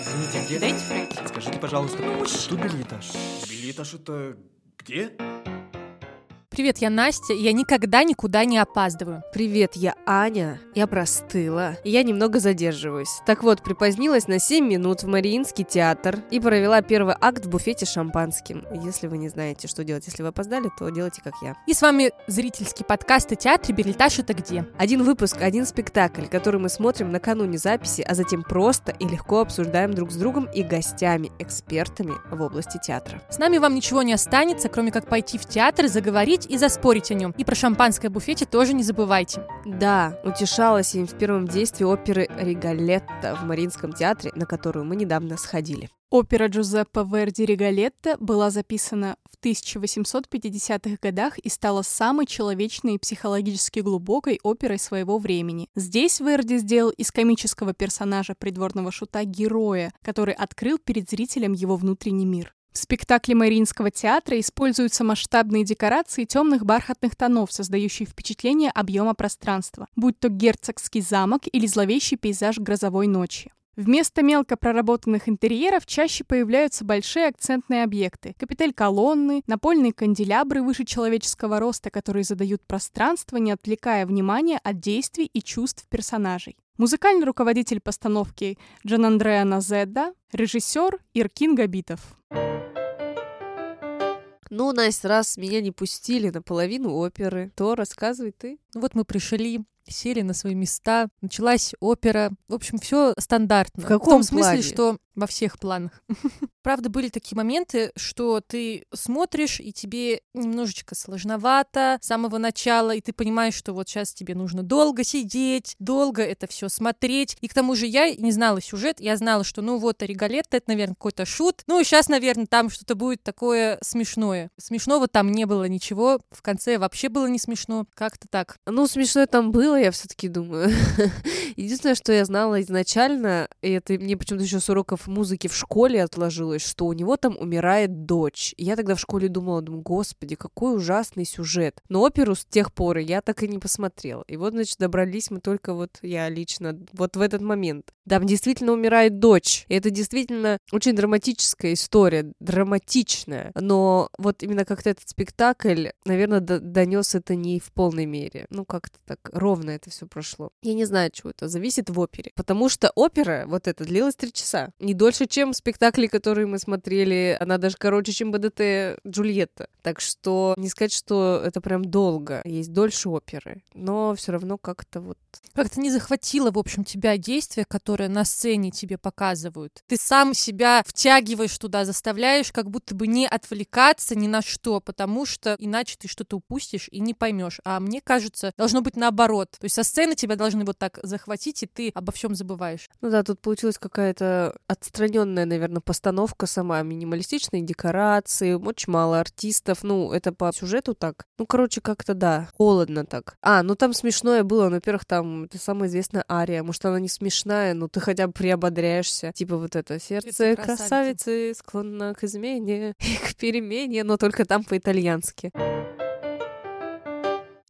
Извините, где? Дайте пройти. Скажите, пожалуйста, Ну, тут билетаж. Билетаж это где? Привет, я Настя, и я никогда никуда не опаздываю. Привет, я Аня. Я простыла. И я немного задерживаюсь. Так вот, припозднилась на 7 минут в Мариинский театр и провела первый акт в буфете шампанским. Если вы не знаете, что делать, если вы опоздали, то делайте как я. И с вами зрительский подкаст о театре «Бельтаж это где?». Один выпуск, один спектакль, который мы смотрим накануне записи, а затем просто и легко обсуждаем друг с другом и гостями, экспертами в области театра. С нами вам ничего не останется, кроме как пойти в театр, заговорить и заспорить о нем. И про шампанское в буфете тоже не забывайте. Да, утешалась им в первом действии оперы «Ригалетта» в Мариинском театре, на которую мы недавно сходили. Опера Джузеппе Верди «Риголетто» была записана в 1850-х годах и стала самой человечной и психологически глубокой оперой своего времени. Здесь Верди сделал из комического персонажа придворного шута героя, который открыл перед зрителем его внутренний мир. В спектакле Мариинского театра используются масштабные декорации темных бархатных тонов, создающие впечатление объема пространства, будь то герцогский замок или зловещий пейзаж грозовой ночи. Вместо мелко проработанных интерьеров чаще появляются большие акцентные объекты. Капитель колонны, напольные канделябры выше человеческого роста, которые задают пространство, не отвлекая внимание от действий и чувств персонажей. Музыкальный руководитель постановки Джан Андреа Назеда, режиссер Иркин Габитов. Ну, Настя, раз меня не пустили на половину оперы, то рассказывай ты. Ну вот мы пришли, сели на свои места, началась опера. В общем, все стандартно. В каком том смысле, плане? что во всех планах. Правда, были такие моменты, что ты смотришь, и тебе немножечко сложновато с самого начала, и ты понимаешь, что вот сейчас тебе нужно долго сидеть, долго это все смотреть. И к тому же я не знала сюжет, я знала, что ну вот Оригалетто, это, наверное, какой-то шут. Ну сейчас, наверное, там что-то будет такое смешное. Смешного там не было ничего. В конце вообще было не смешно. Как-то так. Ну, смешно там было, я все-таки думаю. Единственное, что я знала изначально, и это мне почему-то еще с уроков музыки в школе отложилось, что у него там умирает дочь. И я тогда в школе думала, думаю, господи, какой ужасный сюжет. Но оперу с тех пор я так и не посмотрела. И вот, значит, добрались мы только вот я лично вот в этот момент. Там действительно умирает дочь. И это действительно очень драматическая история, драматичная. Но вот именно как-то этот спектакль, наверное, донес это не в полной мере. Ну, как-то так ровно это все прошло. Я не знаю, чего это зависит в опере. Потому что опера, вот эта, длилась три часа. Не дольше, чем спектакли, которые мы смотрели. Она даже короче, чем БДТ Джульетта. Так что не сказать, что это прям долго. Есть дольше оперы. Но все равно как-то вот... Как-то не захватило, в общем, тебя действие, которое на сцене тебе показывают. Ты сам себя втягиваешь туда, заставляешь как будто бы не отвлекаться ни на что, потому что иначе ты что-то упустишь и не поймешь. А мне кажется, должно быть наоборот. То есть со сцены тебя должны вот так захватить, и ты обо всем забываешь. Ну да, тут получилась какая-то отстраненная, наверное, постановка сама, минималистичные декорации, очень мало артистов. Ну, это по сюжету так. Ну, короче, как-то да, холодно так. А, ну там смешное было. Ну, во-первых, там это самая известная ария. Может, она не смешная, но ты хотя бы приободряешься. Типа вот это сердце красавицы, красавицы склонно к измене и к перемене, но только там по-итальянски.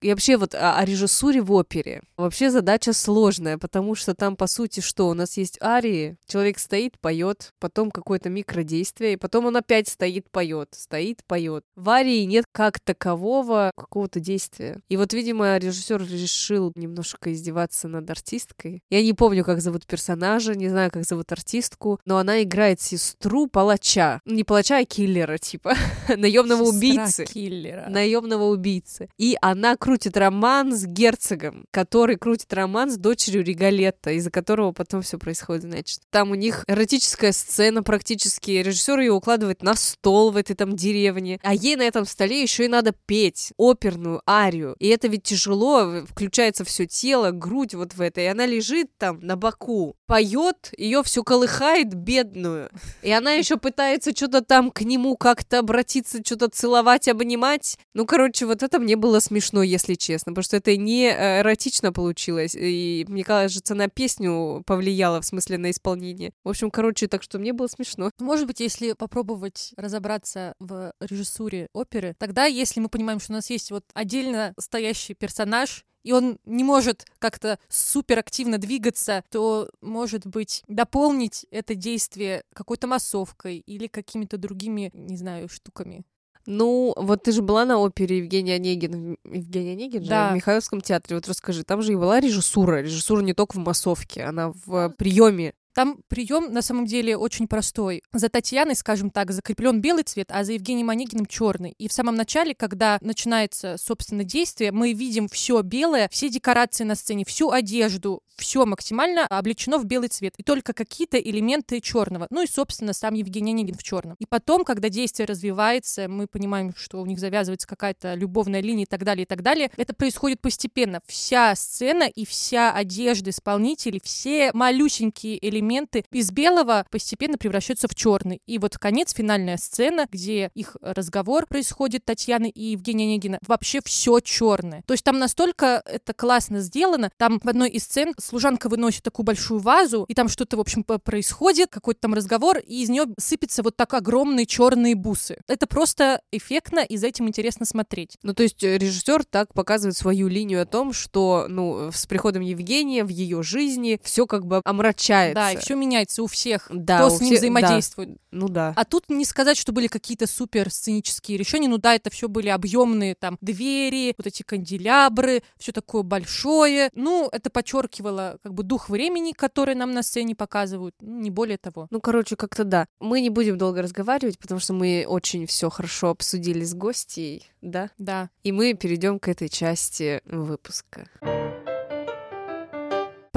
И вообще вот о, о режиссуре в опере. Вообще задача сложная, потому что там, по сути, что? У нас есть арии, человек стоит, поет, потом какое-то микродействие, и потом он опять стоит, поет, стоит, поет. В арии нет как такового какого-то действия. И вот, видимо, режиссер решил немножко издеваться над артисткой. Я не помню, как зовут персонажа, не знаю, как зовут артистку, но она играет сестру палача. Ну, Не палача, а киллера, типа, наемного убийцы киллера. наемного убийцы. И она крутит роман с герцогом, который крутит роман с дочерью Ригалетта, из-за которого потом все происходит, значит. Там у них эротическая сцена практически. Режиссер ее укладывает на стол в этой там деревне. А ей на этом столе еще и надо петь оперную арию. И это ведь тяжело, включается все тело, грудь вот в это. И она лежит там на боку, поет, ее все колыхает бедную. И она еще пытается что-то там к нему как-то обратиться, что-то целовать, обнимать. Ну, короче, вот это мне было смешно, если если честно, потому что это не э, эротично получилось, и мне кажется, на песню повлияло, в смысле, на исполнение. В общем, короче, так что мне было смешно. Может быть, если попробовать разобраться в режиссуре оперы, тогда, если мы понимаем, что у нас есть вот отдельно стоящий персонаж, и он не может как-то суперактивно двигаться, то, может быть, дополнить это действие какой-то массовкой или какими-то другими, не знаю, штуками. Ну, вот ты же была на опере Евгения Онегин, Евгения Онегин же, Да. в Михайловском театре. Вот расскажи, там же и была режиссура. Режиссура не только в массовке, она в приеме. Там прием на самом деле очень простой. За Татьяной, скажем так, закреплен белый цвет, а за Евгением Онегиным черный. И в самом начале, когда начинается, собственно, действие, мы видим все белое, все декорации на сцене, всю одежду, все максимально облечено в белый цвет. И только какие-то элементы черного. Ну и, собственно, сам Евгений Онегин в черном. И потом, когда действие развивается, мы понимаем, что у них завязывается какая-то любовная линия и так далее, и так далее. Это происходит постепенно. Вся сцена и вся одежда исполнителей, все малюсенькие элементы из белого постепенно превращаются в черный. И вот конец, финальная сцена, где их разговор происходит, Татьяны и Евгения Онегина, вообще все черное. То есть там настолько это классно сделано. Там в одной из сцен служанка выносит такую большую вазу, и там что-то, в общем, происходит, какой-то там разговор, и из нее сыпятся вот так огромные черные бусы. Это просто эффектно, и за этим интересно смотреть. Ну, то есть режиссер так показывает свою линию о том, что, ну, с приходом Евгения в ее жизни все как бы омрачается. Да, и все меняется у всех, Да, кто у с ним всех- взаимодействует. Ну да. А тут не сказать, что были какие-то супер сценические решения. Ну да, это все были объемные там двери, вот эти канделябры, все такое большое. Ну, это подчеркивало как бы дух времени, который нам на сцене показывают. Ну, не более того. Ну, короче, как-то да. Мы не будем долго разговаривать, потому что мы очень все хорошо обсудили с гостей, да? Да. И мы перейдем к этой части выпуска.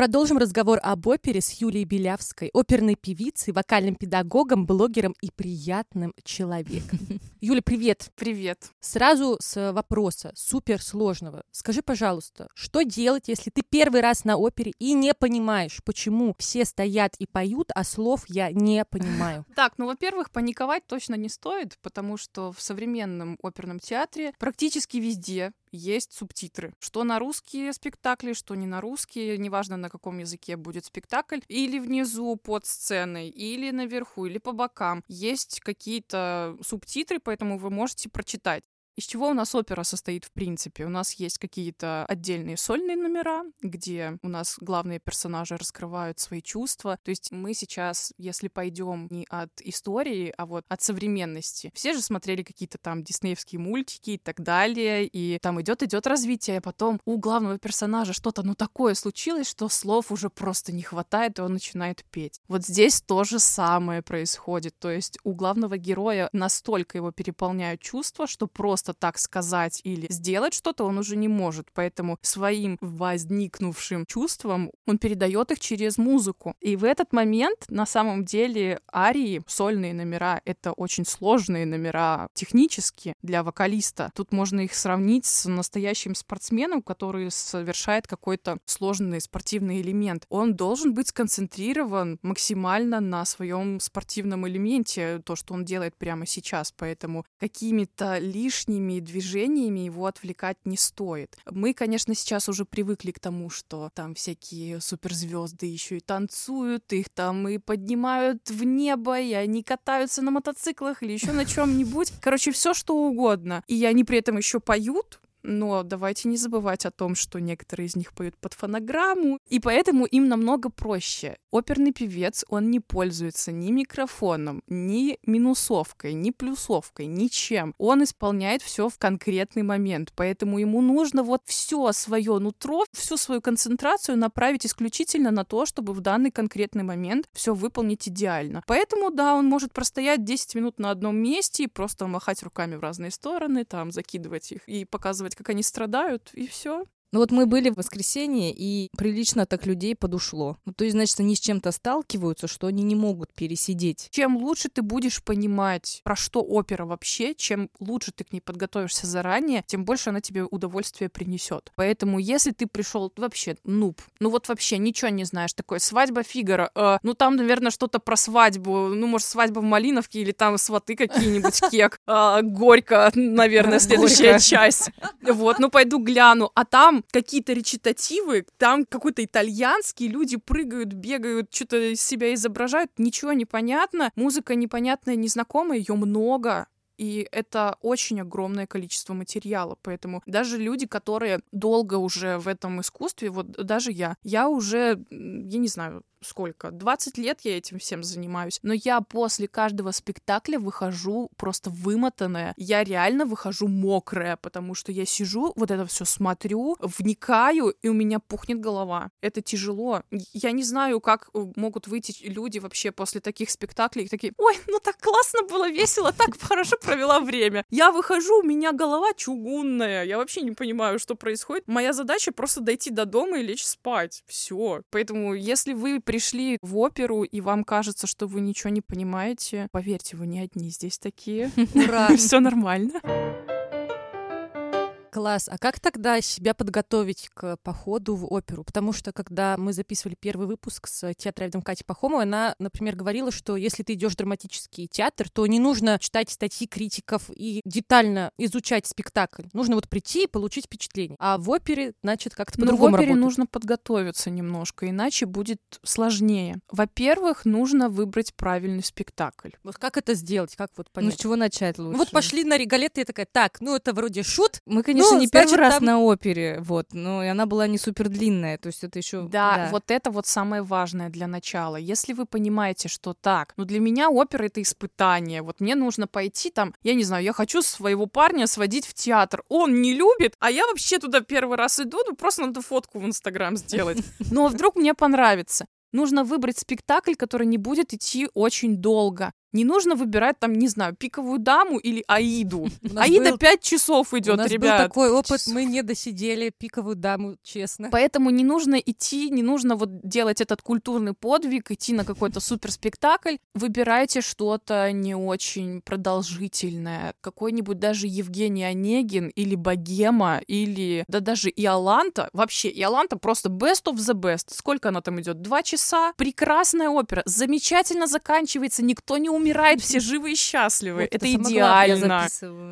Продолжим разговор об опере с Юлией Белявской, оперной певицей, вокальным педагогом, блогером и приятным человеком. Юля, привет. Привет. Сразу с вопроса суперсложного. Скажи, пожалуйста, что делать, если ты первый раз на опере и не понимаешь, почему все стоят и поют, а слов я не понимаю? Так, ну, во-первых, паниковать точно не стоит, потому что в современном оперном театре практически везде есть субтитры. Что на русские спектакли, что не на русские, неважно на каком языке будет спектакль, или внизу под сценой, или наверху, или по бокам. Есть какие-то субтитры, поэтому вы можете прочитать. Из чего у нас опера состоит в принципе? У нас есть какие-то отдельные сольные номера, где у нас главные персонажи раскрывают свои чувства. То есть мы сейчас, если пойдем не от истории, а вот от современности, все же смотрели какие-то там диснеевские мультики и так далее, и там идет идет развитие, а потом у главного персонажа что-то ну такое случилось, что слов уже просто не хватает, и он начинает петь. Вот здесь то же самое происходит. То есть у главного героя настолько его переполняют чувства, что просто так сказать или сделать что-то он уже не может. Поэтому своим возникнувшим чувствам он передает их через музыку. И в этот момент на самом деле арии, сольные номера, это очень сложные номера технически для вокалиста. Тут можно их сравнить с настоящим спортсменом, который совершает какой-то сложный спортивный элемент. Он должен быть сконцентрирован максимально на своем спортивном элементе, то, что он делает прямо сейчас. Поэтому какими-то лишними движениями его отвлекать не стоит. Мы, конечно, сейчас уже привыкли к тому, что там всякие суперзвезды еще и танцуют, их там и поднимают в небо, и они катаются на мотоциклах или еще на чем-нибудь. Короче, все что угодно. И они при этом еще поют, но давайте не забывать о том, что некоторые из них поют под фонограмму, и поэтому им намного проще. Оперный певец, он не пользуется ни микрофоном, ни минусовкой, ни плюсовкой, ничем. Он исполняет все в конкретный момент, поэтому ему нужно вот все свое нутро, всю свою концентрацию направить исключительно на то, чтобы в данный конкретный момент все выполнить идеально. Поэтому, да, он может простоять 10 минут на одном месте и просто махать руками в разные стороны, там закидывать их и показывать, как они страдают, и все. Ну вот мы были в воскресенье, и прилично так людей подушло. Ну, то есть, значит, они с чем-то сталкиваются, что они не могут пересидеть. Чем лучше ты будешь понимать, про что опера вообще, чем лучше ты к ней подготовишься заранее, тем больше она тебе удовольствие принесет. Поэтому, если ты пришел вообще нуб, ну вот вообще ничего не знаешь, такое свадьба Фигара, э, ну там, наверное, что-то про свадьбу, ну может свадьба в Малиновке или там сваты какие-нибудь кек, э, горько, наверное, следующая часть. Вот, ну пойду гляну, а там какие-то речитативы, там какой-то итальянский, люди прыгают, бегают, что-то из себя изображают, ничего не понятно, музыка непонятная, незнакомая, ее много, и это очень огромное количество материала, поэтому даже люди, которые долго уже в этом искусстве, вот даже я, я уже, я не знаю, сколько, 20 лет я этим всем занимаюсь, но я после каждого спектакля выхожу просто вымотанная, я реально выхожу мокрая, потому что я сижу, вот это все смотрю, вникаю, и у меня пухнет голова. Это тяжело. Я не знаю, как э, могут выйти люди вообще после таких спектаклей, такие, ой, ну так классно было, весело, так хорошо провела время. Я выхожу, у меня голова чугунная, я вообще не понимаю, что происходит. Моя задача просто дойти до дома и лечь спать. Все. Поэтому, если вы пришли в оперу, и вам кажется, что вы ничего не понимаете, поверьте, вы не одни здесь такие. Ура! Все нормально. Класс. А как тогда себя подготовить к походу в оперу? Потому что, когда мы записывали первый выпуск с театроведом Катей Пахомовой, она, например, говорила, что если ты идешь в драматический театр, то не нужно читать статьи критиков и детально изучать спектакль. Нужно вот прийти и получить впечатление. А в опере, значит, как-то Но в по-другому опере работает. нужно подготовиться немножко, иначе будет сложнее. Во-первых, нужно выбрать правильный спектакль. Вот как это сделать? Как вот Ну, понять? с чего начать лучше? Ну, вот пошли на регалет, и я такая, так, ну это вроде шут, Мы, конечно, Ну, не первый раз там- на опере, вот, но и она была не супер длинная, то есть это еще... Да, вот это вот самое важное для начала. Если вы понимаете, что так, ну для меня опера это испытание. Вот мне нужно пойти там, я не знаю, я хочу своего парня сводить в театр. Он не любит, а я вообще туда первый раз иду, ну просто надо фотку в Инстаграм сделать. Но вдруг мне понравится. Нужно выбрать спектакль, который не будет идти очень долго. Не нужно выбирать там, не знаю, пиковую даму или Аиду. Аида был- пять часов идет, У нас ребят. был такой опыт, мы не досидели пиковую даму, честно. Поэтому не нужно идти, не нужно вот делать этот культурный подвиг, идти на какой-то суперспектакль. Выбирайте что-то не очень продолжительное. Какой-нибудь даже Евгений Онегин или Богема, или да даже Иоланта. Вообще, Иоланта просто best of the best. Сколько она там идет? Два часа. Прекрасная опера. Замечательно заканчивается. Никто не умирает, все живы и счастливы. Вот это это идеально.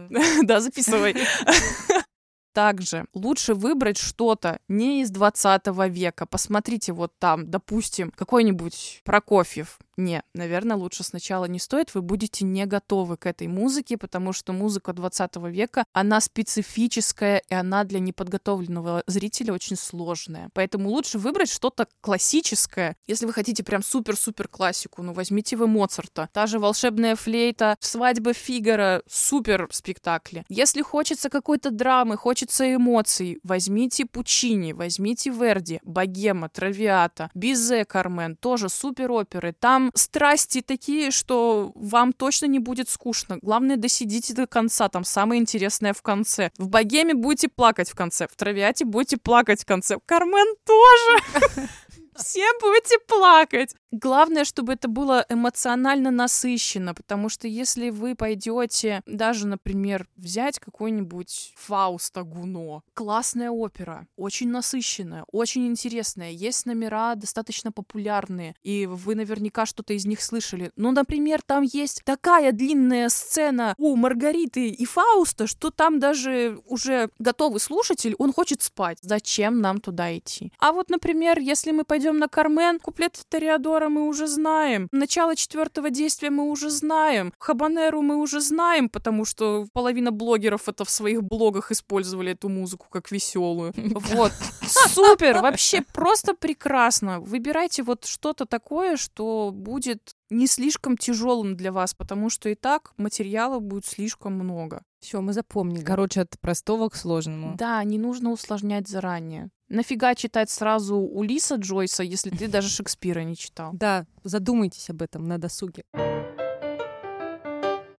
Да, записывай. Также лучше выбрать что-то не из 20 века. Посмотрите вот там, допустим, какой-нибудь Прокофьев. Не, наверное, лучше сначала не стоит. Вы будете не готовы к этой музыке, потому что музыка 20 века, она специфическая, и она для неподготовленного зрителя очень сложная. Поэтому лучше выбрать что-то классическое. Если вы хотите прям супер-супер классику, ну возьмите вы Моцарта. Та же «Волшебная флейта», «Свадьба Фигара», супер спектакли. Если хочется какой-то драмы, хочется эмоций, возьмите Пучини, возьмите Верди, Богема, Травиата, Бизе, Кармен, тоже супер оперы. Там страсти такие, что вам точно не будет скучно. Главное, досидите до конца, там самое интересное в конце. В Богеме будете плакать в конце, в Травиате будете плакать в конце, Кармен тоже. Все будете плакать. Главное, чтобы это было эмоционально насыщенно, потому что если вы пойдете даже, например, взять какой-нибудь Фауста Гуно, классная опера, очень насыщенная, очень интересная, есть номера достаточно популярные, и вы наверняка что-то из них слышали. Ну, например, там есть такая длинная сцена у Маргариты и Фауста, что там даже уже готовый слушатель, он хочет спать. Зачем нам туда идти? А вот, например, если мы пойдем на Кармен, куплет Тореадора мы уже знаем, начало четвертого действия мы уже знаем, Хабанеру мы уже знаем, потому что половина блогеров это в своих блогах использовали эту музыку как веселую. Вот. Супер! Вообще просто прекрасно. Выбирайте вот что-то такое, что будет не слишком тяжелым для вас, потому что и так материала будет слишком много. Все, мы запомнили. Короче, от простого к сложному. Да, не нужно усложнять заранее. Нафига читать сразу Улиса Джойса, если ты даже Шекспира не читал? Да, задумайтесь об этом на досуге.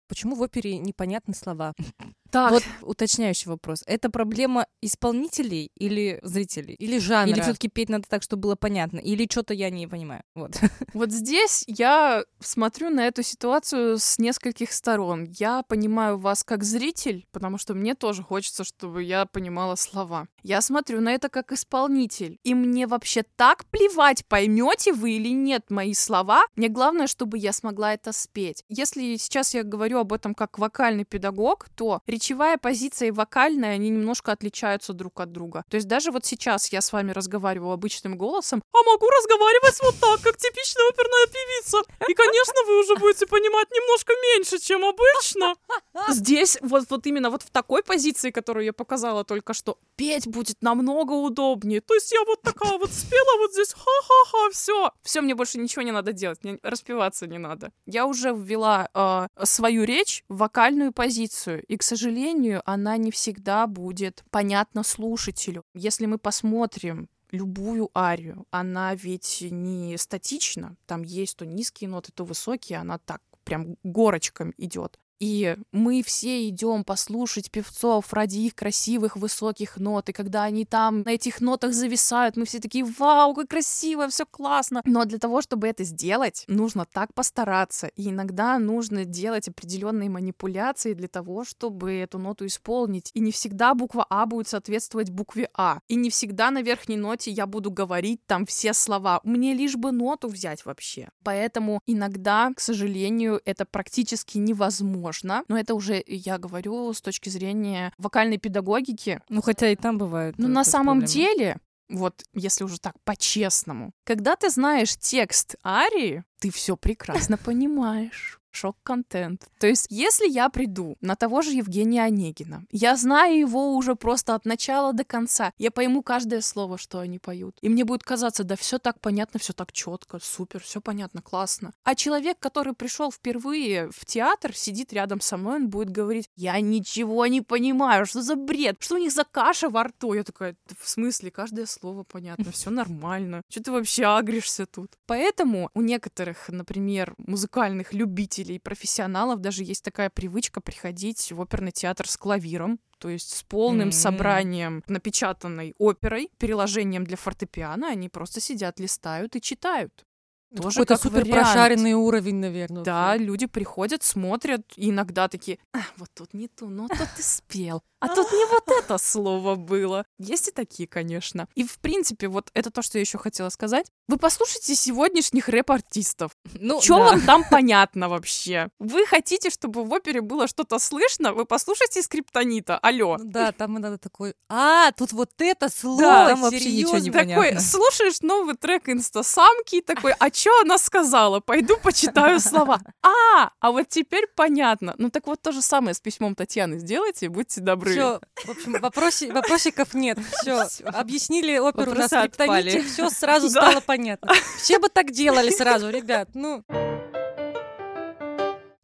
Почему в опере непонятны слова? Так, Вот уточняющий вопрос. Это проблема исполнителей или зрителей? Или жанра. Или все-таки петь надо так, чтобы было понятно? Или что-то я не понимаю? Вот. Вот здесь я смотрю на эту ситуацию с нескольких сторон. Я понимаю вас как зритель, потому что мне тоже хочется, чтобы я понимала слова. Я смотрю на это как исполнитель, и мне вообще так плевать, поймете вы или нет мои слова. Мне главное, чтобы я смогла это спеть. Если сейчас я говорю об этом как вокальный педагог, то речевая позиция и вокальная, они немножко отличаются друг от друга. То есть даже вот сейчас я с вами разговариваю обычным голосом, а могу разговаривать вот так, как типичная оперная певица. И, конечно, вы уже будете понимать немножко меньше, чем обычно. Здесь вот, вот именно вот в такой позиции, которую я показала только что, петь будет намного удобнее. То есть я вот такая вот спела вот здесь, ха-ха-ха, все. Все, мне больше ничего не надо делать, мне распеваться не надо. Я уже ввела э, свою речь в вокальную позицию, и, к сожалению, она не всегда будет понятна слушателю. Если мы посмотрим любую арию, она ведь не статична, там есть то низкие ноты, то высокие, она так прям горочком идет. И мы все идем послушать певцов ради их красивых высоких нот. И когда они там на этих нотах зависают, мы все такие, вау, как красиво, все классно. Но для того, чтобы это сделать, нужно так постараться. И иногда нужно делать определенные манипуляции для того, чтобы эту ноту исполнить. И не всегда буква А будет соответствовать букве А. И не всегда на верхней ноте я буду говорить там все слова. Мне лишь бы ноту взять вообще. Поэтому иногда, к сожалению, это практически невозможно можно, но это уже я говорю с точки зрения вокальной педагогики. Ну, хотя и там бывает. Но э, на самом проблемы. деле, вот если уже так по-честному, когда ты знаешь текст арии, ты все прекрасно понимаешь. Шок-контент. То есть, если я приду на того же Евгения Онегина, я знаю его уже просто от начала до конца, я пойму каждое слово, что они поют. И мне будет казаться, да, все так понятно, все так четко, супер, все понятно, классно. А человек, который пришел впервые в театр, сидит рядом со мной, он будет говорить, я ничего не понимаю, что за бред, что у них за каша во рту? Я такая, «Да в смысле, каждое слово понятно, все нормально. Что ты вообще агришься тут? Поэтому у некоторых, например, музыкальных любителей, профессионалов даже есть такая привычка приходить в оперный театр с клавиром, то есть с полным М. собранием напечатанной оперой, переложением для фортепиано, они просто сидят, листают и читают. Тоже Какой-то как супер вариант. прошаренный уровень, наверное. Да, люди приходят, смотрят, и иногда такие, «А, вот тут не то, но тут ты спел, а тут не вот это слово было. Есть и такие, конечно. И, в принципе, вот это то, что я еще хотела сказать. Вы послушайте сегодняшних рэп-артистов. Ну, Что да. вам там понятно вообще? Вы хотите, чтобы в опере было что-то слышно? Вы послушайте скриптонита. Алло. Ну да, там надо такой, а, тут вот это слово, Да, там вообще ничего не серьёзно?» понятно. Такой, слушаешь новый трек инстасамки, такой, а что она сказала? Пойду почитаю слова. А, а вот теперь понятно. Ну так вот то же самое с письмом Татьяны сделайте, будьте добры. Все, в общем, вопроси- вопросиков нет. Все, объяснили оперу на Вопросы отпали. скриптоните, все сразу стало понятно. Все бы так делали сразу, ребят. Ну,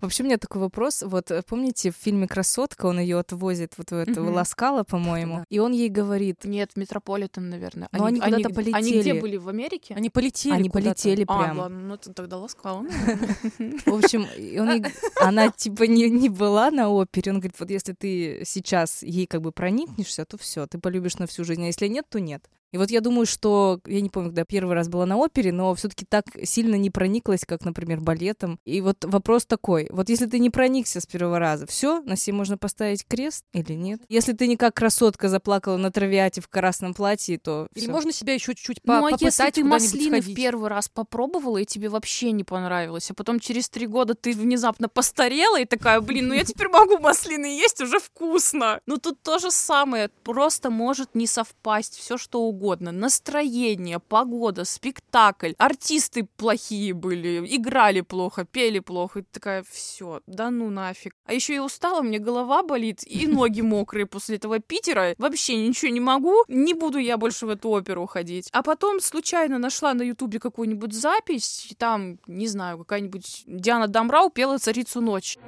Вообще, у меня такой вопрос. Вот э, помните, в фильме «Красотка» он ее отвозит вот в этого Мгм. Ласкала, по-моему, Да. и он ей говорит, Нет, Метрополитен, наверное. Но они куда-то Они полетели. где были? В Америке? они полетели они куда-то. полетели А, прям. ладно, ну тогда ласкала. В общем, она типа не была на опере. Он говорит, вот если ты сейчас ей как бы проникнешься, то все, ты полюбишь на всю жизнь. А если нет, то нет. И вот я думаю, что я не помню, когда я первый раз была на опере, но все-таки так сильно не прониклась, как, например, балетом. И вот вопрос такой: вот если ты не проникся с первого раза, все, на себе можно поставить крест или нет? Если ты не как красотка заплакала на травиате в красном платье, то Или всё. можно себя еще чуть-чуть Ну, по- а если попытать ты куда-нибудь маслины в сходить? первый раз попробовала, и тебе вообще не понравилось, а потом через три года ты внезапно постарела и такая, блин, ну я теперь могу маслины есть, уже вкусно. Ну тут то же самое, просто может не совпасть все что угодно. Настроение, погода, спектакль, артисты плохие были, играли плохо, пели плохо, и такая, все, да ну нафиг. А еще я устала, мне голова болит, и ноги мокрые после этого Питера. Вообще ничего не могу, не буду я больше в эту оперу ходить. А потом случайно нашла на ютубе какую-нибудь запись, и там, не знаю, какая-нибудь Диана Дамрау пела «Царицу ночь».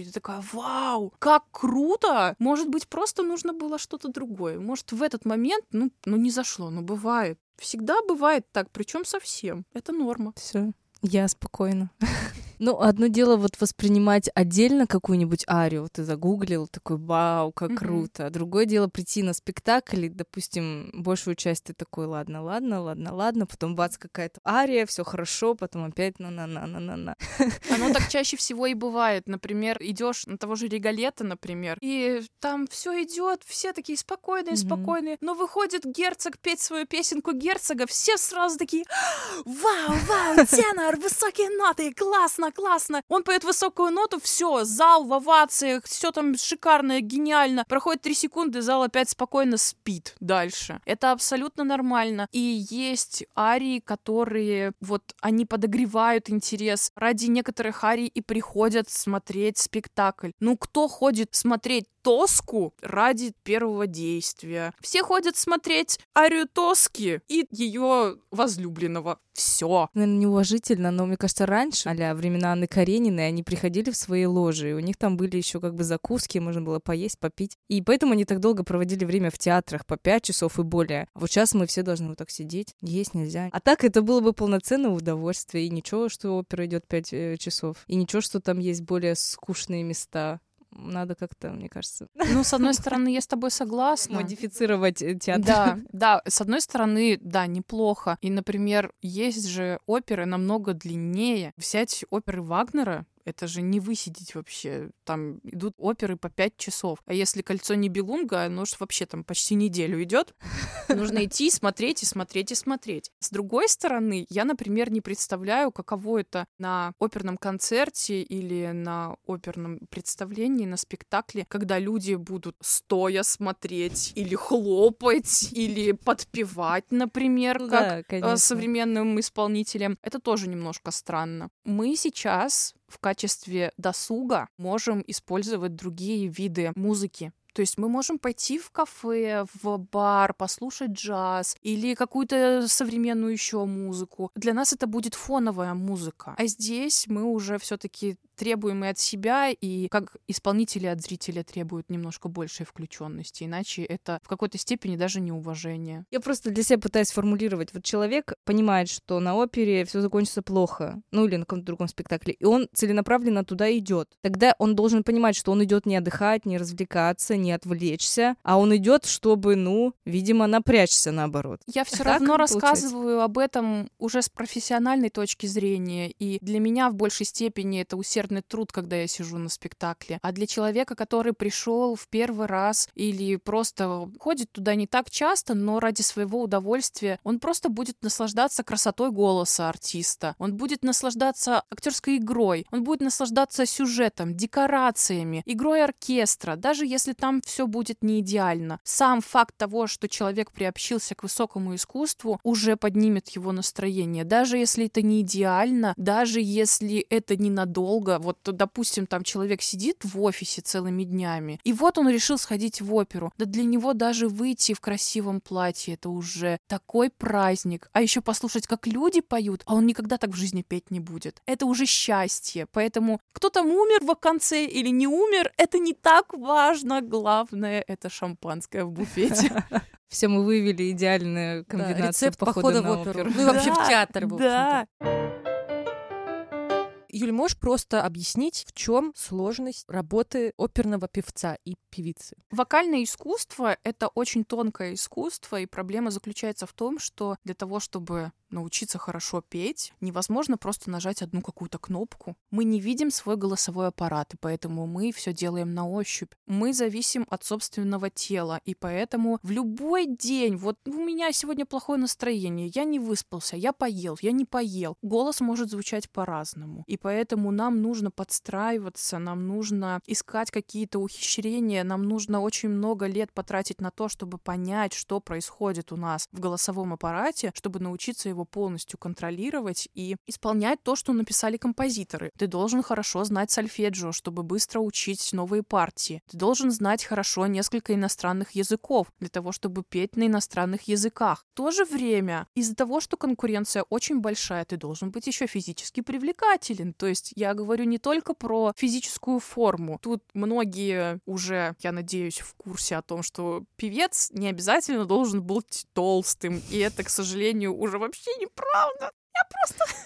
И ты такая, вау, как круто! Может быть, просто нужно было что-то другое. Может, в этот момент, ну, ну не зашло, но бывает. Всегда бывает так, причем совсем. Это норма. Все, я спокойна. Ну, одно дело вот воспринимать отдельно какую-нибудь арию, ты загуглил, такой, вау, как Мгм. круто. А другое дело прийти на спектакль, и, допустим, большую часть ты такой, ладно, ладно, ладно, ладно, потом бац, какая-то ария, все хорошо, потом опять на-на-на-на-на-на. Оно так чаще всего и бывает. Например, идешь на того же Регалета, например, и там все идет, все такие спокойные, Мгм. спокойные. Но выходит герцог петь свою песенку герцога, все сразу такие, вау, вау, тенор, высокие ноты, классно, классно. Он поет высокую ноту, все, зал в овациях, все там шикарно, гениально. Проходит три секунды, зал опять спокойно спит дальше. Это абсолютно нормально. И есть арии, которые вот они подогревают интерес. Ради некоторых арий и приходят смотреть спектакль. Ну, кто ходит смотреть Тоску ради первого действия. Все ходят смотреть арию Тоски и ее возлюбленного. Все. Наверное, неуважительно, но мне кажется, раньше, а времена Анны Карениной, они приходили в свои ложи, и у них там были еще как бы закуски, можно было поесть, попить. И поэтому они так долго проводили время в театрах, по пять часов и более. А вот сейчас мы все должны вот так сидеть, есть нельзя. А так это было бы полноценное удовольствие, и ничего, что опера идет пять э, часов, и ничего, что там есть более скучные места. Надо как-то, мне кажется, Ну, с одной стороны, я с тобой согласна. модифицировать э, театр. Да, да, с одной стороны, да, неплохо. И, например, есть же оперы намного длиннее. Взять оперы Вагнера, это же не высидеть вообще. Там идут оперы по пять часов. А если кольцо не Белунга, оно же вообще там почти неделю идет. Нужно идти, смотреть и смотреть и смотреть. С другой стороны, я, например, не представляю, каково это на оперном концерте или на оперном представлении, на спектакле, когда люди будут стоя смотреть или хлопать, или подпевать, например, Ну как да, э, конечно. современным исполнителям. Это тоже немножко странно. Мы сейчас в качестве досуга можем использовать другие виды музыки. То есть мы можем пойти в кафе, в бар, послушать джаз или какую-то современную еще музыку. Для нас это будет фоновая музыка. А здесь мы уже все-таки требуем и от себя, и как исполнители от зрителя требуют немножко большей включенности. Иначе это в какой-то степени даже неуважение. Я просто для себя пытаюсь формулировать. Вот человек понимает, что на опере все закончится плохо, ну или на каком-то другом спектакле, и он целенаправленно туда идет. Тогда он должен понимать, что он идет не отдыхать, не развлекаться, не отвлечься, а он идет, чтобы, ну, видимо, напрячься наоборот. Я все Так равно получается? рассказываю об этом уже с профессиональной точки зрения, и для меня в большей степени это усердный труд, когда я сижу на спектакле. А для человека, который пришел в первый раз или просто ходит туда не так часто, но ради своего удовольствия, он просто будет наслаждаться красотой голоса артиста, он будет наслаждаться актерской игрой, он будет наслаждаться сюжетом, декорациями, игрой оркестра, даже если там все будет не идеально. Сам факт того, что человек приобщился к высокому искусству, уже поднимет его настроение. Даже если это не идеально, даже если это ненадолго. Вот, допустим, там человек сидит в офисе целыми днями, и вот он решил сходить в оперу. Да для него даже выйти в красивом платье это уже такой праздник. А еще послушать, как люди поют, а он никогда так в жизни петь не будет. Это уже счастье. Поэтому кто там умер в конце или не умер, это не так важно. Главное — это шампанское в буфете. Все мы вывели идеальную Да, комбинацию рецепт похода, похода в оперу. оперу. Ну и вообще в Да, театр, в общем-то. Да. Юль, можешь просто объяснить, в чем сложность работы оперного певца и певицы? Вокальное искусство — это очень тонкое искусство, и проблема заключается в том, что для того, чтобы научиться хорошо петь, невозможно просто нажать одну какую-то кнопку. Мы не видим свой голосовой аппарат, и поэтому мы все делаем на ощупь. Мы зависим от собственного тела, и поэтому в любой день, вот у меня сегодня плохое настроение, я не выспался, я поел, я не поел, голос может звучать по-разному. И поэтому нам нужно подстраиваться, нам нужно искать какие-то ухищрения, нам нужно очень много лет потратить на то, чтобы понять, что происходит у нас в голосовом аппарате, чтобы научиться его полностью контролировать и исполнять то, что написали композиторы. Ты должен хорошо знать сольфеджио, чтобы быстро учить новые партии. Ты должен знать хорошо несколько иностранных языков для того, чтобы петь на иностранных языках. В то же время, из-за того, что конкуренция очень большая, ты должен быть еще физически привлекателен. То есть я говорю не только про физическую форму. Тут многие уже, я надеюсь, в курсе о том, что певец не обязательно должен быть толстым. И это, к сожалению, уже вообще неправда. Я просто...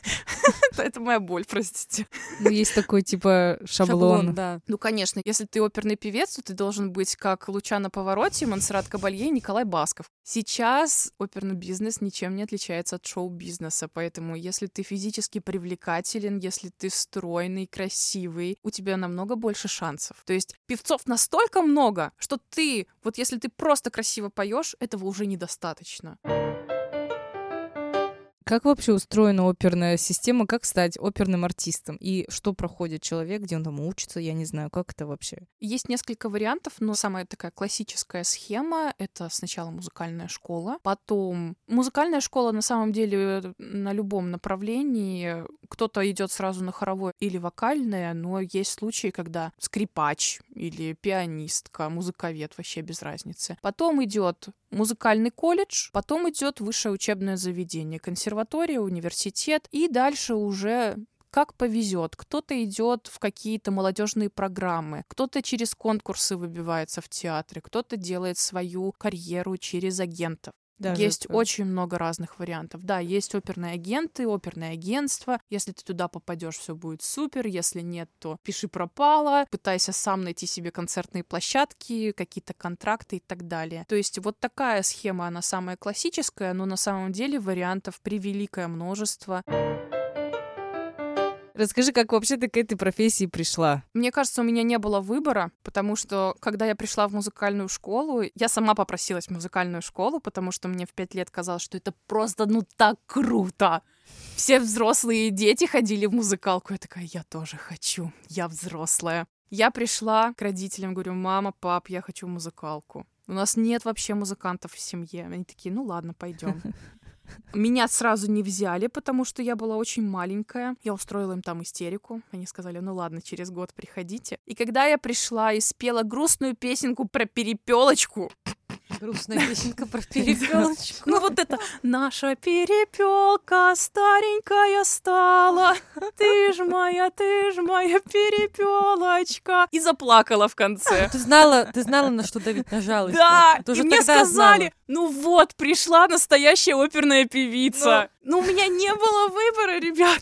Это моя боль, простите. Ну, есть такой, типа, шаблон. да. Ну, конечно, если ты оперный певец, то ты должен быть как Лучано Повороте, Монсеррат Кабалье и Николай Басков. Сейчас оперный бизнес ничем не отличается от шоу-бизнеса, поэтому если ты физически привлекателен, если ты стройный, красивый, у тебя намного больше шансов. То есть певцов настолько много, что ты, вот если ты просто красиво поешь, этого уже недостаточно. Как вообще устроена оперная система? Как стать оперным артистом? И что проходит человек, где он там учится? Я не знаю, как это вообще? Есть несколько вариантов, но самая такая классическая схема — это сначала музыкальная школа, потом... Музыкальная школа, на самом деле, на любом направлении. Кто-то идет сразу на хоровое или вокальное, но есть случаи, когда скрипач или пианистка, музыковед, вообще без разницы. Потом идет музыкальный колледж, потом идет высшее учебное заведение, консерватория, университет, и дальше уже как повезет. Кто-то идет в какие-то молодежные программы, кто-то через конкурсы выбивается в театре, кто-то делает свою карьеру через агентов. Даже есть так. очень много разных вариантов. Да, есть оперные агенты, оперное агентство. Если ты туда попадешь, все будет супер. Если нет, то пиши пропало. Пытайся сам найти себе концертные площадки, какие-то контракты и так далее. То есть вот такая схема, она самая классическая, но на самом деле вариантов превеликое множество. Расскажи, как вообще ты к этой профессии пришла? Мне кажется, у меня не было выбора, потому что, когда я пришла в музыкальную школу, я сама попросилась в музыкальную школу, потому что мне в пять лет казалось, что это просто, ну, так круто. Все взрослые дети ходили в музыкалку. Я такая, я тоже хочу, я взрослая. Я пришла к родителям, говорю, мама, пап, я хочу музыкалку. У нас нет вообще музыкантов в семье. Они такие, ну ладно, пойдем. Меня сразу не взяли, потому что я была очень маленькая. Я устроила им там истерику. Они сказали, ну ладно, через год приходите. И когда я пришла и спела грустную песенку про перепелочку, Грустная песенка про перепелочку. ну вот это «Наша перепелка старенькая стала, ты ж моя, ты ж моя перепелочка». И заплакала в конце. Ты знала, ты знала, на что давить нажалась. Да, и мне сказали, ну вот, пришла настоящая оперная певица. Ну, у меня не было выбора, ребят.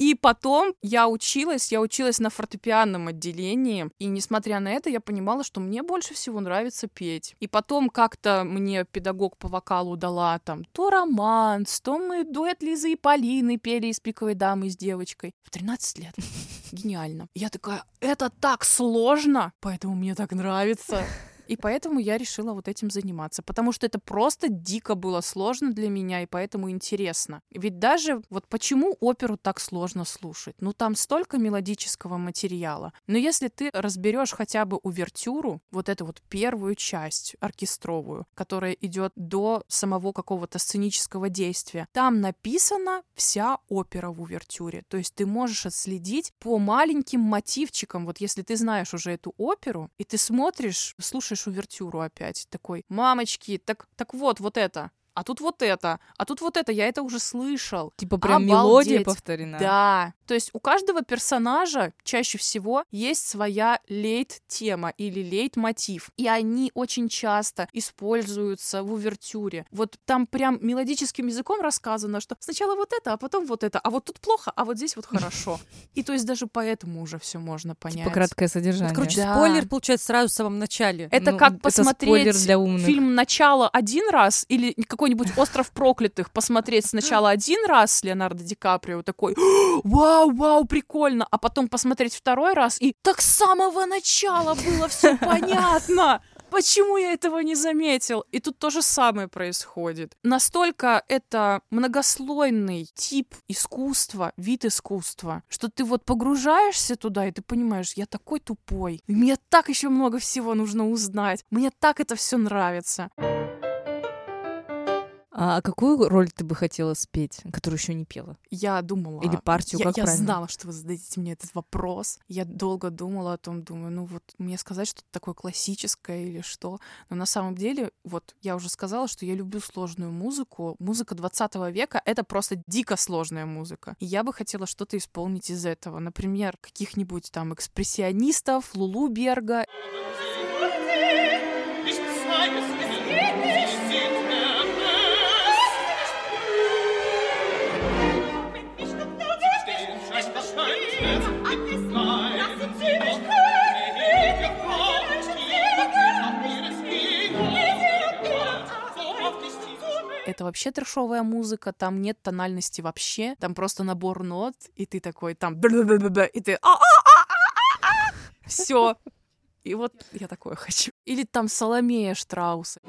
И потом я училась, я училась на фортепианном отделении, и несмотря на это, я понимала, что мне больше всего нравится петь. И потом как-то мне педагог по вокалу дала там то романс, то мы дуэт Лизы и Полины пели из «Пиковой дамы» с девочкой. В 13 лет. Гениально. Я такая, это так сложно, поэтому мне так нравится. И поэтому я решила вот этим заниматься, потому что это просто дико было сложно для меня, и поэтому интересно. Ведь даже вот почему оперу так сложно слушать? Ну там столько мелодического материала. Но если ты разберешь хотя бы увертюру, вот эту вот первую часть оркестровую, которая идет до самого какого-то сценического действия, там написана вся опера в увертюре. То есть ты можешь отследить по маленьким мотивчикам. Вот если ты знаешь уже эту оперу, и ты смотришь, слушаешь увертюру опять, такой, мамочки, так, так вот, вот это. А тут вот это, а тут вот это, я это уже слышал. Типа прям мелодия Обалдеть. повторена? Да. То есть у каждого персонажа чаще всего есть своя лейт-тема или лейт-мотив. И они очень часто используются в увертюре. Вот там прям мелодическим языком рассказано, что сначала вот это, а потом вот это, а вот тут плохо, а вот здесь вот хорошо. И то есть даже поэтому уже все можно понять. Типа краткое содержание. Короче, Да. спойлер получается сразу в самом начале. Это Ну, как посмотреть фильм «Начало» один раз или какой-нибудь «Остров проклятых» посмотреть сначала один раз с Леонардо Ди Каприо такой «Вау, вау, прикольно!» А потом посмотреть второй раз и «Так с самого начала было все понятно!» Почему я этого не заметил? И тут то же самое происходит. Настолько это многослойный тип искусства, вид искусства, что ты вот погружаешься туда, и ты понимаешь, я такой тупой. Мне так еще много всего нужно узнать. Мне так это все нравится. А какую роль ты бы хотела спеть, которую еще не пела? Я думала... Или партию, я, как я правильно? знала, что вы зададите мне этот вопрос. Я долго думала о том, думаю, ну вот мне сказать что-то такое классическое или что. Но на самом деле, вот я уже сказала, что я люблю сложную музыку. Музыка 20 века — это просто дико сложная музыка. И я бы хотела что-то исполнить из этого. Например, каких-нибудь там экспрессионистов, Лулу Берга. Это вообще трешовая музыка, там нет тональности вообще, там просто набор нот, и ты такой там и ты все. И вот я такое хочу. Или там Соломея Штрауса.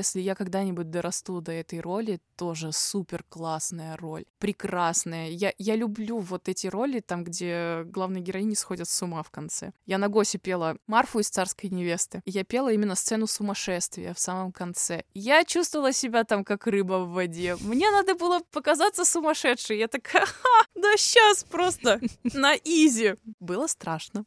Если я когда-нибудь дорасту до этой роли, тоже супер классная роль, прекрасная. Я, я люблю вот эти роли, там, где главные героини сходят с ума в конце. Я на Госе пела Марфу из «Царской невесты». Я пела именно сцену сумасшествия в самом конце. Я чувствовала себя там как рыба в воде. Мне надо было показаться сумасшедшей. Я такая, ха, да сейчас просто на изи. Было страшно.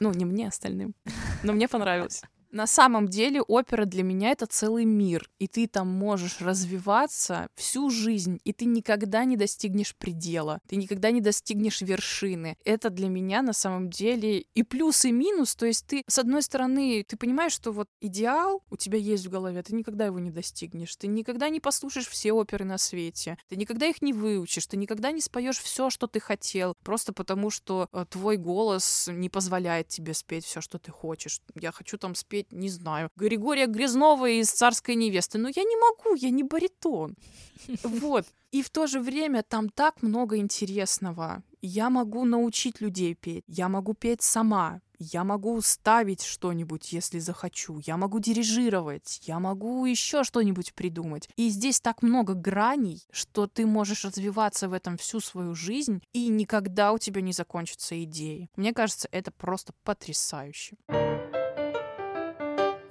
Ну, не мне, остальным. Но мне понравилось. На самом деле опера для меня это целый мир, и ты там можешь развиваться всю жизнь, и ты никогда не достигнешь предела, ты никогда не достигнешь вершины. Это для меня на самом деле и плюс, и минус, то есть ты, с одной стороны, ты понимаешь, что вот идеал у тебя есть в голове, ты никогда его не достигнешь, ты никогда не послушаешь все оперы на свете, ты никогда их не выучишь, ты никогда не споешь все, что ты хотел, просто потому что э, твой голос не позволяет тебе спеть все, что ты хочешь. Я хочу там спеть не знаю, Григория Грязнова из «Царской невесты». Но я не могу, я не баритон. Вот. И в то же время там так много интересного. Я могу научить людей петь, я могу петь сама, я могу ставить что-нибудь, если захочу, я могу дирижировать, я могу еще что-нибудь придумать. И здесь так много граней, что ты можешь развиваться в этом всю свою жизнь, и никогда у тебя не закончатся идеи. Мне кажется, это просто потрясающе.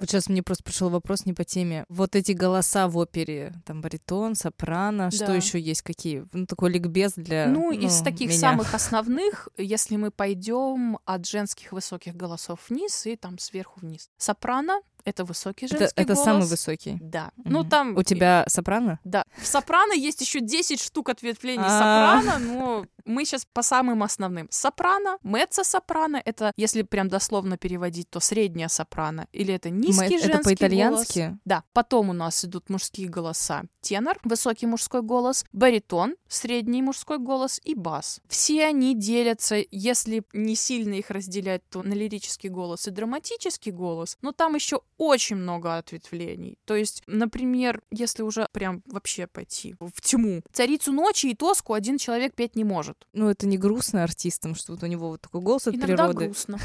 Вот сейчас мне просто пришел вопрос не по теме. Вот эти голоса в опере, там баритон, сопрано, что Да. еще есть, какие? Ну, такой ликбез для Ну, из таких меня. самых основных, если мы пойдем от женских высоких голосов вниз и там сверху вниз. Сопрано — это высокий Это, женский это голос. самый высокий. Да. Мгм. Ну, там... У тебя сопрано? Да. В сопрано есть еще 10 штук ответвлений А. сопрано, но мы сейчас по самым основным. Сопрано, меццо-сопрано — это, если прям дословно переводить, то средняя сопрано. Или это низкий женский это по-итальянски? голос. Да. Потом у нас идут мужские голоса. Тенор, высокий мужской голос, баритон, средний мужской голос и бас. Все они делятся, если не сильно их разделять, то на лирический голос и драматический голос. Но там еще очень много ответвлений. То есть, например, если уже прям вообще пойти в тьму, царицу ночи и тоску один человек петь не может. Ну, это не грустно артистам, что вот у него вот такой голос от Иногда природы. грустно.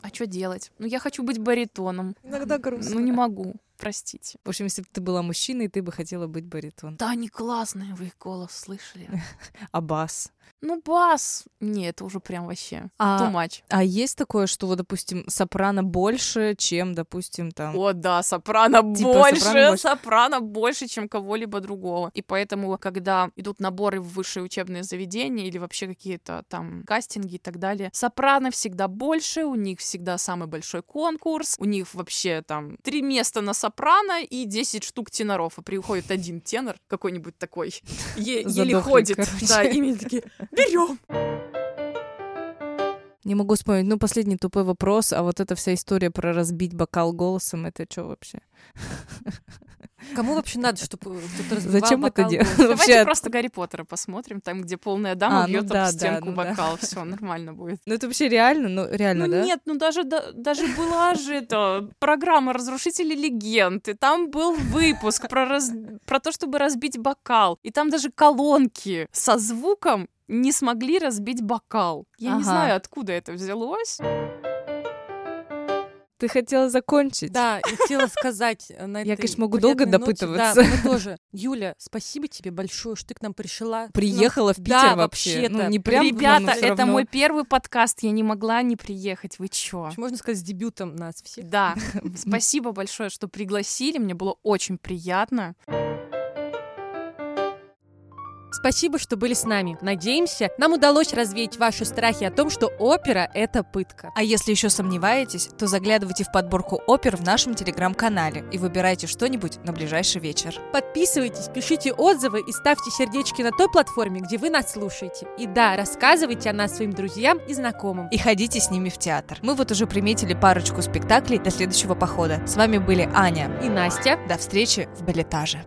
А что делать? Ну, я хочу быть баритоном. Иногда грустно. Ну, не могу. Простите. В общем, если бы ты была мужчиной, ты бы хотела быть баритон. Да, они классные, вы их голос слышали. А бас? Ну, бас. Не, это уже прям вообще А, too much. а есть такое, что вот, допустим, сопрано больше, чем, допустим, там... О, да, сопрано Типа больше, сопрано сопрано больше. больше. чем кого-либо другого. И поэтому, когда идут наборы в высшие учебные заведения или вообще какие-то там кастинги и так далее, сопрано всегда больше, у них всегда самый большой конкурс, у них вообще там три места на сопрано и 10 штук теноров, и приходит один тенор, какой-нибудь такой, е- еле ходит. короче. Да, и мне такие, берем. Не могу вспомнить. Ну, последний тупой вопрос. А вот эта вся история про разбить бокал голосом, это что вообще? Кому вообще надо, чтобы кто-то разбивал Зачем это бокал делать? гостя? Давайте Вообще, просто Гарри Поттера посмотрим, там, где полная дама А, ну бьет да, об да, стенку ну да. бокал. Все нормально будет. Ну это вообще реально, ну реально, ну да? нет, ну даже, да- даже была же это программа «Разрушители легенд», и там был выпуск про, раз- про то, чтобы разбить бокал, и там даже колонки со звуком не смогли разбить бокал. Я не Ага. знаю, откуда это взялось. Ты хотела закончить? Да, и хотела сказать э, на Я, этой конечно, могу долго ноте- допытываться. Да, мы тоже. Юля, спасибо тебе большое, что ты к нам пришла. Приехала в Ну, Питер да, вообще. Ну, не прям, Ребята, это равно. мой первый подкаст, я не могла не приехать. Вы чё? Можно сказать, с дебютом нас всех. Да, спасибо большое, что пригласили, мне было очень приятно. Спасибо, что были с нами. Надеемся, нам удалось развеять ваши страхи о том, что опера — это пытка. А если еще сомневаетесь, то заглядывайте в подборку опер в нашем телеграм-канале и выбирайте что-нибудь на ближайший вечер. Подписывайтесь, пишите отзывы и ставьте сердечки на той платформе, где вы нас слушаете. И да, рассказывайте о нас своим друзьям и знакомым. И ходите с ними в театр. Мы вот уже приметили парочку спектаклей до следующего похода. С вами были Аня. И Настя. До встречи в балетаже.